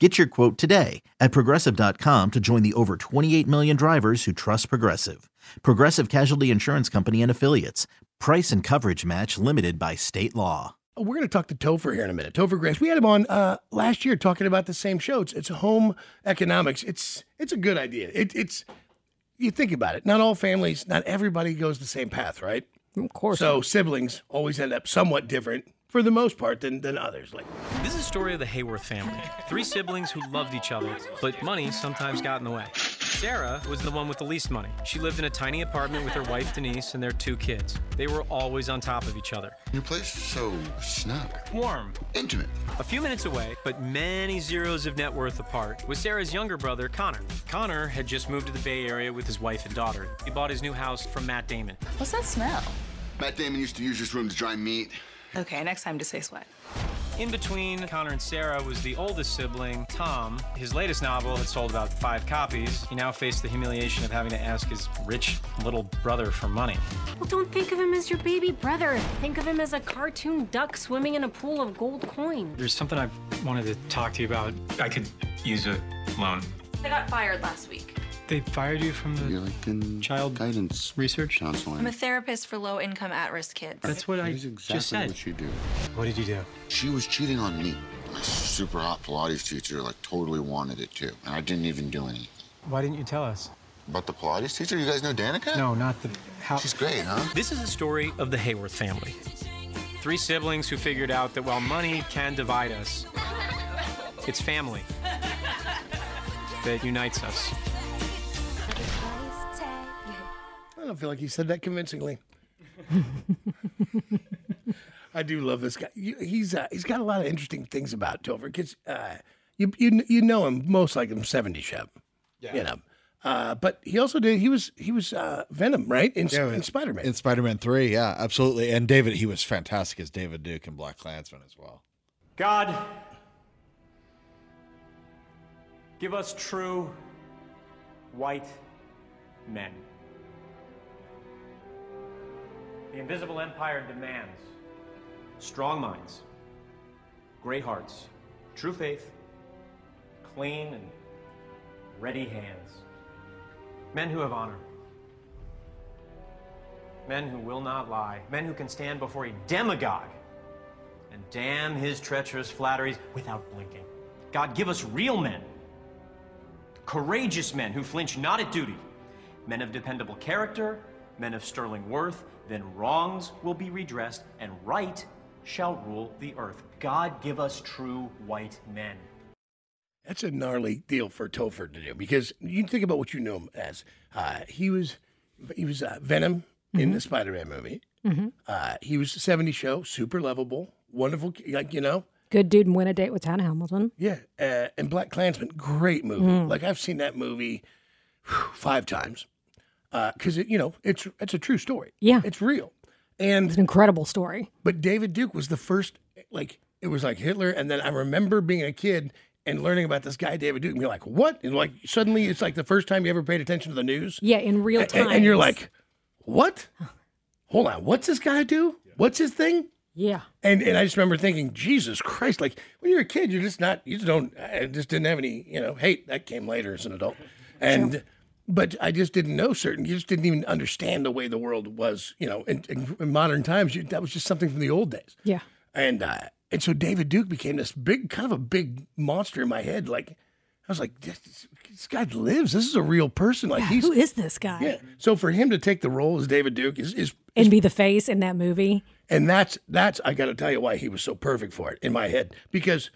Get your quote today at progressive.com to join the over 28 million drivers who trust Progressive. Progressive Casualty Insurance Company and Affiliates. Price and coverage match limited by state law. We're going to talk to Topher here in a minute. Topher Grace. We had him on uh, last year talking about the same show. It's, it's home economics. It's it's a good idea. It, it's you think about it. Not all families, not everybody goes the same path, right? Of course. So siblings always end up somewhat different for the most part than, than others. Like This is a story of the Hayworth family. Three siblings who loved each other, but money sometimes got in the way. Sarah was the one with the least money. She lived in a tiny apartment with her wife Denise and their two kids. They were always on top of each other. Your place is so snug, Warm. intimate. A few minutes away, but many zeros of net worth apart, was Sarah's younger brother, Connor. Connor had just moved to the Bay Area with his wife and daughter. He bought his new house from Matt Damon. What's that smell? Matt Damon used to use this room to dry meat. Okay, next time to say sweat. In between Connor and Sarah was the oldest sibling, Tom. His latest novel had sold about five copies. He now faced the humiliation of having to ask his rich little brother for money. Well, don't think of him as your baby brother. Think of him as a cartoon duck swimming in a pool of gold coins. There's something I wanted to talk to you about. I could use a loan. I got fired last week. They fired you from the You're like in Child guidance research? counseling. I'm a therapist for low income at risk kids. That's what That I is exactly just said. what you do. What did you do? She was cheating on me. My super hot Pilates teacher like totally wanted it too, and I didn't even do anything. Why didn't you tell us? But the Pilates teacher, you guys know Danica? No, not the how. She's great, huh? This is the story of the Hayworth family. Three siblings who figured out that while money can divide us, it's family that unites us. Don't feel like he said that convincingly. I do love this guy. He's uh, he's got a lot of interesting things about Topher. Because uh, you you you know him most like him '70s chef. Yeah. You know. Uh, but he also did. He was he was uh, Venom, right? In, in Spider Man. In Spider Man 3, yeah, absolutely. And David, he was fantastic as David Duke in Black Klansman as well. God, give us true white men. The invisible empire demands strong minds, great hearts, true faith, clean and ready hands. Men who have honor. Men who will not lie. Men who can stand before a demagogue and damn his treacherous flatteries without blinking. God, give us real men, courageous men who flinch not at duty, men of dependable character, men of sterling worth. Then wrongs will be redressed, and right shall rule the earth. God, give us true white men. That's a gnarly deal for Topher to do because you think about what you know him as. Uh, he was he was uh, Venom in the Spider Man movie. Uh, he was the '70s show, super lovable, wonderful, like you know. Good dude and win a date with Tad Hamilton. Yeah, uh, and Black Klansman, great movie. Like I've seen that movie whew, five times Uh, because it, you know, it's it's a true story. Yeah. it's real. And It's an incredible story. but David Duke was the first. Like it was like Hitler, and then I remember being a kid and learning about this guy David Duke, and you're like, what? And like suddenly it's like the first time you ever paid attention to the news. Yeah, in real time. and, and you're like, what? Hold on, what's this guy do? What's his thing? yeah. And and I just remember thinking, Jesus Christ! Like when you're a kid, you're just not, you just don't, I just didn't have any, you know, hate. That came later as an adult, and but I just didn't know certain. You just didn't even understand the way the world was, you know, in, in, in modern times. You, that was just something from the old days, Yeah. and uh, and so David Duke became this big, kind of a big monster in my head. Like I was like, this, this guy lives. This is a real person. Like Yeah, he's who is this guy? yeah. So for him to take the role as David Duke is, is And be the face in that movie. and that's that's I got to tell you why he was so perfect for it in my head because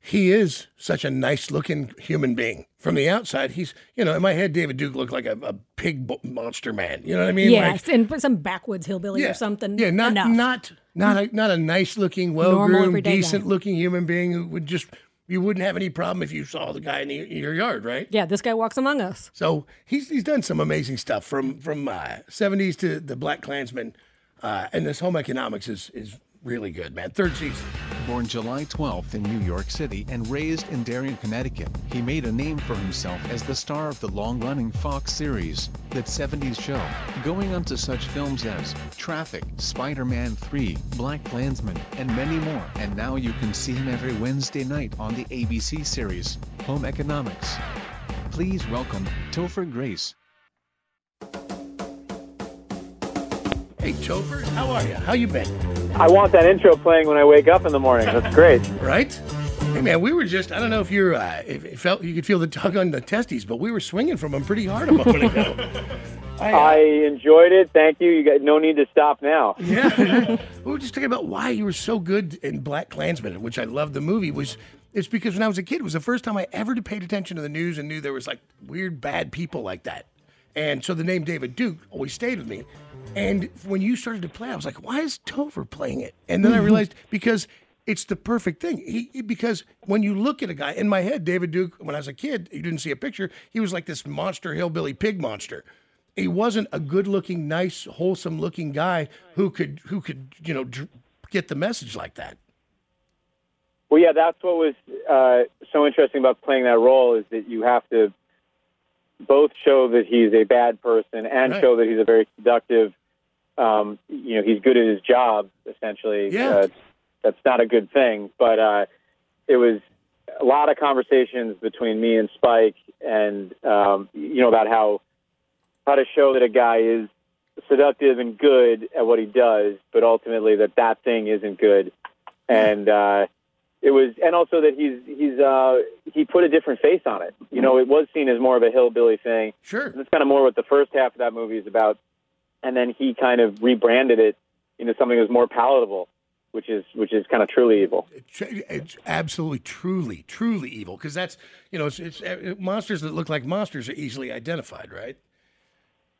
he is such a nice looking human being. From the outside, he's you know in my head, David Duke looked like a, a pig monster man. You know what I mean? yes, Like, and some backwoods hillbilly or something. yeah, not enough. not not a not a nice looking, well groomed, everyday guy. decent looking human being who would just you wouldn't have any problem if you saw the guy in, the, in your yard, right? Yeah, this guy walks among us. So he's he's done some amazing stuff from from uh, 70s to the Black Klansman, uh, and this home economics is is really good, man. Third season. Born July 12th in New York City and raised in Darien, Connecticut, he made a name for himself as the star of the long-running Fox series, That 70s Show, going on to such films as Traffic, Spider-Man 3, Black Klansman, and many more. And now you can see him every Wednesday night on the ABC series, Home Economics. Please welcome Topher Grace. Hey, Topher, how are you? How you been? I want that intro playing when I wake up in the morning. That's great. right? Hey man, we were just—I don't know if you're, uh, if it felt you could feel the tug on the testes, but we were swinging from them pretty hard a moment ago. I, uh, I enjoyed it. Thank you. You got no need to stop now. Yeah, we were just talking about why you were so good in Black Klansman, which I loved the movie. Was it's because when I was a kid, it was the first time I ever paid attention to the news and knew there was like weird, bad people like that. And so the name David Duke always stayed with me. And when you started to play, I was like, why is Topher playing it? And then I realized because it's the perfect thing. He, he- because when you look at a guy in my head, David Duke, when I was a kid, you didn't see a picture. He was like this monster hillbilly pig monster. He wasn't a good-looking, nice, wholesome-looking guy who could who could you know dr- get the message like that. Well, yeah, that's what was uh, so interesting about playing that role is that you have to both show that he's a bad person and Right. show that he's a very seductive. Um, you know, he's good at his job. Essentially, Yeah. uh, that's not a good thing. But uh, it was a lot of conversations between me and Spike, and um, you know about how how to show that a guy is seductive and good at what he does, but ultimately that that thing isn't good. And uh, it was, and also that he's he's uh, he put a different face on it. You know, it was seen as more of a hillbilly thing. Sure, and that's kind of more what the first half of that movie is about. And then he kind of rebranded it into something that was more palatable, which is which is kind of truly evil. It's, it's absolutely, truly, truly evil because that's you know it's, it's uh, monsters that look like monsters are easily identified, right?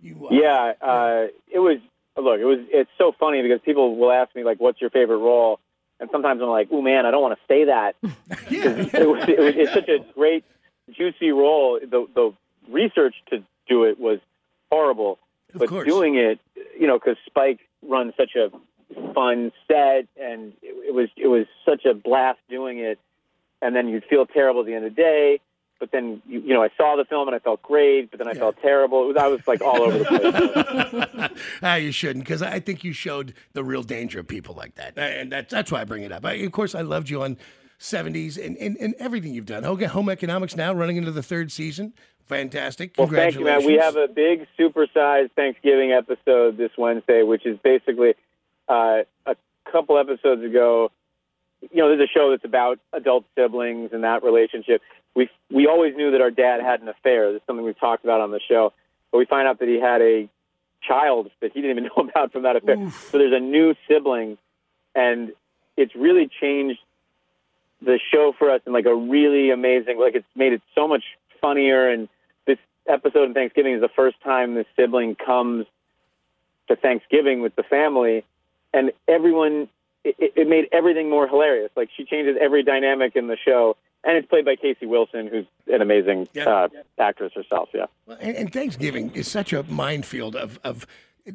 You, uh, Yeah, uh, it was. Look, it was. It's so funny because people will ask me like, "What's your favorite role?" And sometimes I'm like, "Oh man, I don't want to say that." 'Cause it was, it was, it's such a great, juicy role. The the research to do it was horrible, but course. doing it, you know, because Spike runs such a fun set, and it, it was it was such a blast doing it. And then you'd feel terrible at the end of the day. But then, you, you know, I saw the film and I felt great, but then I felt terrible. It was, I was like all over the place. ah, you shouldn't, because I think you showed the real danger of people like that, and that's that's why I bring it up. I, of course, I loved you on '70s and, and, and everything you've done. Okay, Home Economics now running into the third season. Fantastic. Well, thank you, man. We have a big supersized Thanksgiving episode this Wednesday, which is basically uh, a couple episodes ago. You know, there's a show that's about adult siblings and that relationship. We we always knew that our dad had an affair. That's something we've talked about on the show. But we find out that he had a child that he didn't even know about from that affair. So there's a new sibling, and it's really changed the show for us in like a really amazing. Like it's made it so much funnier. And this episode of Thanksgiving is the first time this sibling comes to Thanksgiving with the family, and everyone. It- it made everything more hilarious. Like she changes every dynamic in the show, and it's played by Casey Wilson, who's an amazing uh, actress herself. Yeah. And, and Thanksgiving is such a minefield of, of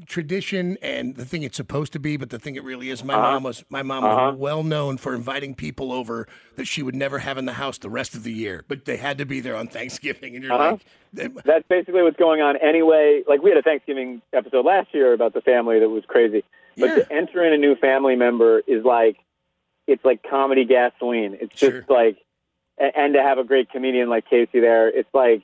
tradition and the thing it's supposed to be, but the thing it really is. My Uh-huh. mom was my mom Uh-huh. was well known for inviting people over that she would never have in the house the rest of the year, but they had to be there on Thanksgiving. And you're Uh-huh. like, That's basically what's going on anyway. Like we had a Thanksgiving episode last year about the family that was crazy. But to enter in a new family member is like it's like comedy gasoline. It's just like a- and to have a great comedian like Casey there, it's like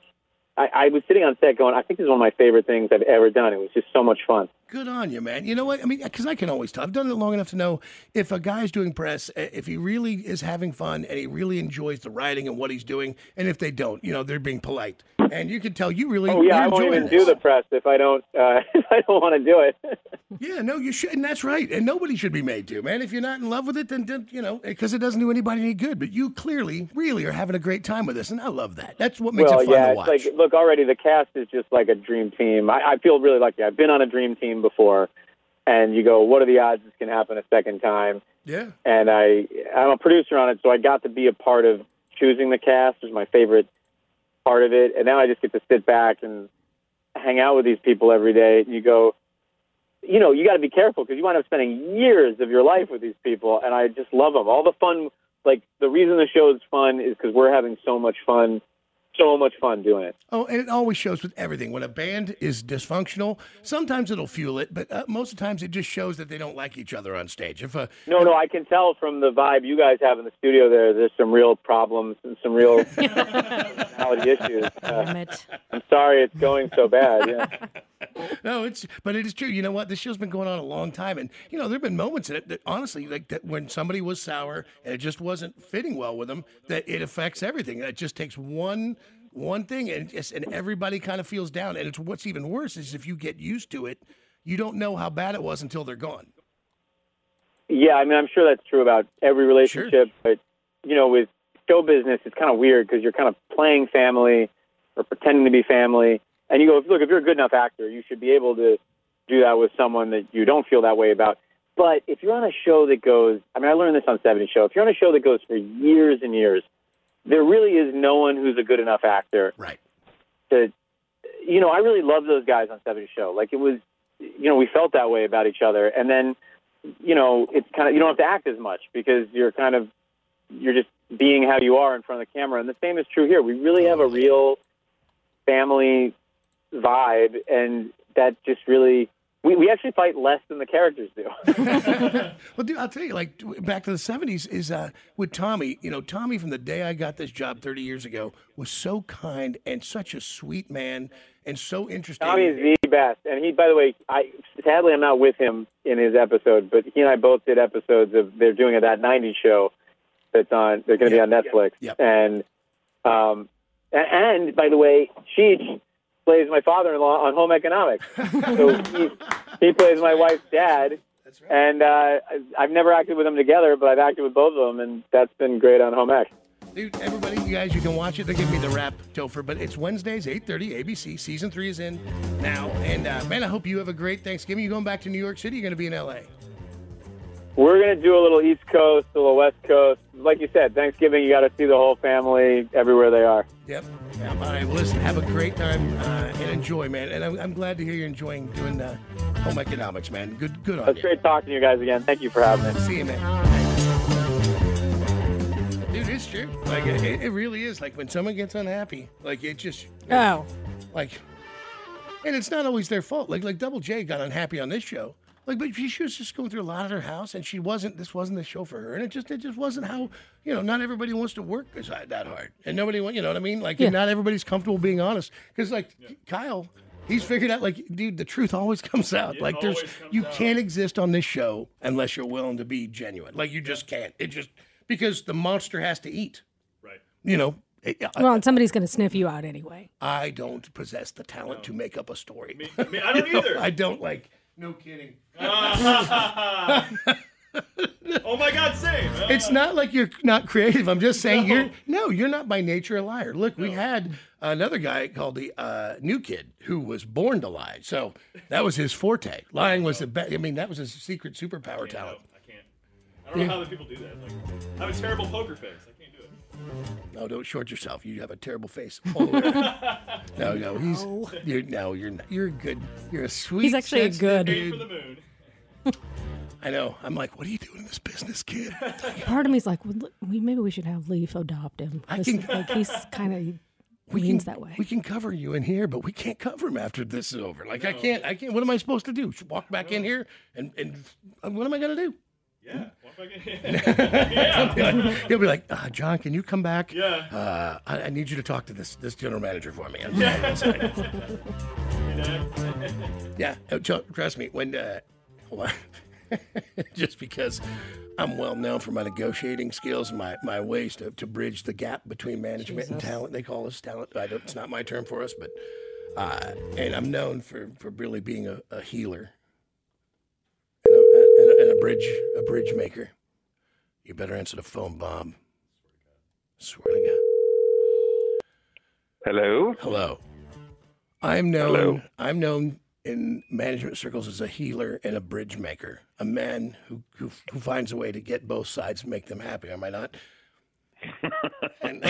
I, I was sitting on set going, I think this is one of my favorite things I've ever done. It was just so much fun. Good on you, man. You know what? I mean, because I can always tell. I've done it long enough to know if a guy's doing press, uh, if he really is having fun and he really enjoys the writing and what he's doing, and if they don't, you know, they're being polite. And you can tell you really. Oh yeah, I won't even this. do the press if I don't uh, if I don't want to do it. Yeah, no, you should, and that's right. And nobody should be made to, man. If you're not in love with it, then, you know, because it doesn't do anybody any good. But you clearly, really, are having a great time with this, and I love that. That's what makes well, it fun yeah, to it's watch. like look already the cast is just like a dream team. I, I feel really lucky. I've been on a dream team before, and you go, what are the odds this can happen a second time? yeah. and I I'm a producer on it, so I got to be a part of choosing the cast. Was my favorite part of it, and now I just get to sit back and hang out with these people every day. And you go, you know, you got to be careful because you wind up spending years of your life with these people, and I just love them. All the fun, like the reason the show is fun is because we're having so much fun, so much fun doing it. Oh, and it always shows with everything. When a band is dysfunctional, sometimes it'll fuel it, but uh, most of the times it just shows that they don't like each other on stage. If a No, no, I can tell from the vibe you guys have in the studio there. There's some real problems and some real personality issues. Uh, I'm sorry it's going so bad. Yeah. no, it's but it is true. You know what? This show's been going on a long time, and you know there've been moments in it that honestly, like that when somebody was sour and it just wasn't fitting well with them, that it affects everything. It just takes one one thing, and just, and everybody kind of feels down. And it's what's even worse is if you get used to it, you don't know how bad it was until they're gone. Yeah, I mean, I'm sure that's true about every relationship, but you know, with show business, it's kind of weird because you're kind of playing family or pretending to be family, and you go, look, if you're a good enough actor, you should be able to do that with someone that you don't feel that way about. But if you're on a show that goes, I mean, I learned this on 70 Show. If you're on a show that goes for years and years, there really is no one who's a good enough actor. Right. To, you know, I really love those guys on 70 Show. Like it was, you know, we felt that way about each other, and then you know, it's kind of you don't have to act as much because you're kind of you're just being how you are in front of the camera. And the same is true here. We really have a real family vibe, and that just really we, we actually fight less than the characters do. Well, dude, I'll tell you, like back to the '70s is uh, with Tommy. You know, Tommy from the day I got this job 30 years ago was so kind and such a sweet man and so interesting. Tommy is the best, and he, by the way, I sadly I'm not with him in his episode, but he and I both did episodes of they're doing a that '90s show that's on. They're going to be on Netflix, and um, a- and by the way, Cheech plays my father-in-law on Home Economics, so he, he plays my wife's dad. And uh, I- I've never acted with them together, but I've acted with both of them, and that's been great on Home Ec. Dude, everybody, you guys, you can watch it. They give me the rap, Topher, but it's Wednesdays, 8.30, ABC. Season three is in now. And, uh, man, I hope you have a great Thanksgiving. You going back to New York City? You're going to be in L.A.? We're going to do a little East Coast, a little West Coast. Like you said, Thanksgiving, you got to see the whole family everywhere they are. Yep. Yeah, all right, well, listen, have a great time uh, and enjoy, man. And I'm, I'm glad to hear you're enjoying doing uh, home economics, man. Good good on It's you. great talking to you guys again. Thank you for having me. See you, man. Dude, it's true. Like, it, it really is. Like, when someone gets unhappy, like, it just... Oh. Like, and it's not always their fault. Like, like Double J got unhappy on this show. Like, but she, she was just going through a lot at her house, and she wasn't. This wasn't the show for her, and it just, it just wasn't how. You know, not everybody wants to work as hard- that hard, and nobody, want- you know what I mean? Like, Yeah. not everybody's comfortable being honest. Because, like, Kyle, he's figured out, like, dude, the truth always comes out. like, there's, you can't exist on this show unless you're willing to be genuine. Like, you just can't. It just because the monster has to eat. Right. You know. Well, and somebody's going to sniff you out anyway. I don't possess the talent to make up a story. Me, I don't either. I don't like. No kidding. oh my God, same. It's not like you're not creative. I'm just saying you're no, you're not by nature a liar. Look, we had another guy called the uh, new kid who was born to lie. So that was his forte. Lying was the best. I mean, that was his secret superpower talent. I can't. I don't know how the people do that. Like, I have a terrible poker face. No, don't short yourself. You have a terrible face. all the way around. no, no, he's you're no, you're not. You're good. You're a sweet. He's actually a good- dude. For the moon. I know. I'm like, what are you doing in this business, kid? Part of me's like, well, look, we maybe we should have Leaf adopt him. I 'cause, can- like he's kind of we leans can, that way. We can cover you in here, but we can't cover him after this is over. Like I can't, I can't. What am I supposed to do? Walk back in here and and what am I gonna do? Yeah. What if I get- yeah. He'll be like, uh, John, can you come back? Yeah. Uh, I, I need you to talk to this this general manager for me. yeah. uh, tr- Trust me. When uh, hold on. just because I'm well known for my negotiating skills, my my ways to, to bridge the gap between management and talent. They call us talent. I don't, it's not my term for us, but uh, and I'm known for for really being a, a healer and a, and, a, bridge a bridge maker. You better answer the phone, Bob. Swear to God. Hello. Hello. I'm known. Hello. I'm known in management circles as a healer and a bridge maker, a man who who, who finds a way to get both sides and make them happy. Am I not? And-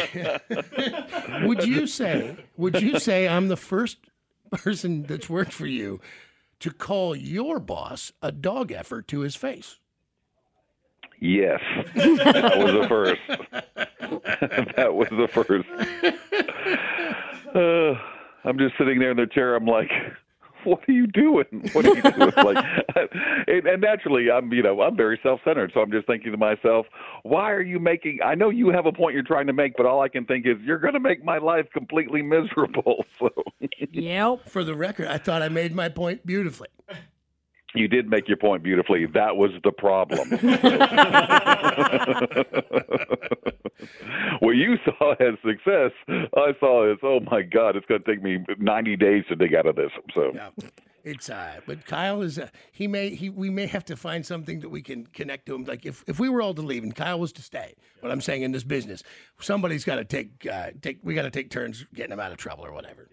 would you say? Would you say I'm the first person that's worked for you to call your boss a dog effort to his face? Yes, that was the first. that was the first. Uh, I'm just sitting there in the chair. I'm like, what are you doing? What are you doing? like, and, and naturally, I'm you know I'm very self-centered, so I'm just thinking to myself, why are you making? I know you have a point you're trying to make, but all I can think is you're going to make my life completely miserable. So Yep. For the record, I thought I made my point beautifully. You did make your point beautifully. That was the problem. what you saw as success, I saw as oh my god, it's going to take me 90 days to dig out of this. So Yeah. It's uh, but Kyle is uh, he may he we may have to find something that we can connect to him. Like if, if we were all to leave and Kyle was to stay, what I'm saying in this business, somebody's got to take uh, take we got to take turns getting him out of trouble or whatever.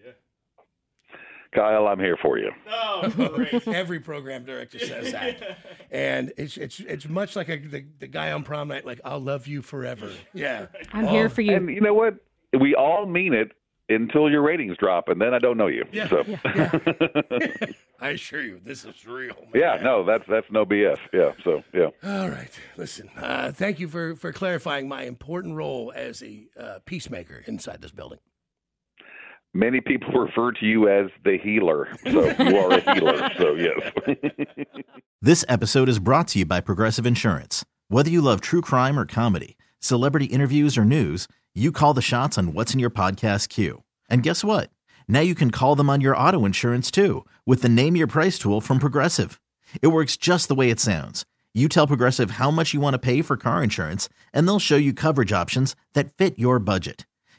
Kyle, I'm here for you. Oh, great. Every program director says that, and it's it's it's much like a, the the guy on prom night, like I'll love you forever. Yeah, I'm Oh, here for you. And you know what? We all mean it until your ratings drop, and then I don't know you. Yeah, so. I assure you, this is real. man. Yeah, no, that's that's no BS. Yeah, so yeah. All right. Listen, uh, thank you for, for clarifying my important role as a uh, peacemaker inside this building. Many people refer to you as the healer, so you are a healer. So yes. This episode is brought to you by Progressive Insurance. Whether you love true crime or comedy, celebrity interviews or news, you call the shots on what's in your podcast queue. And guess what? Now you can call them on your auto insurance too with the Name Your Price tool from Progressive. It works just the way it sounds. You tell Progressive how much you want to pay for car insurance, and they'll show you coverage options that fit your budget.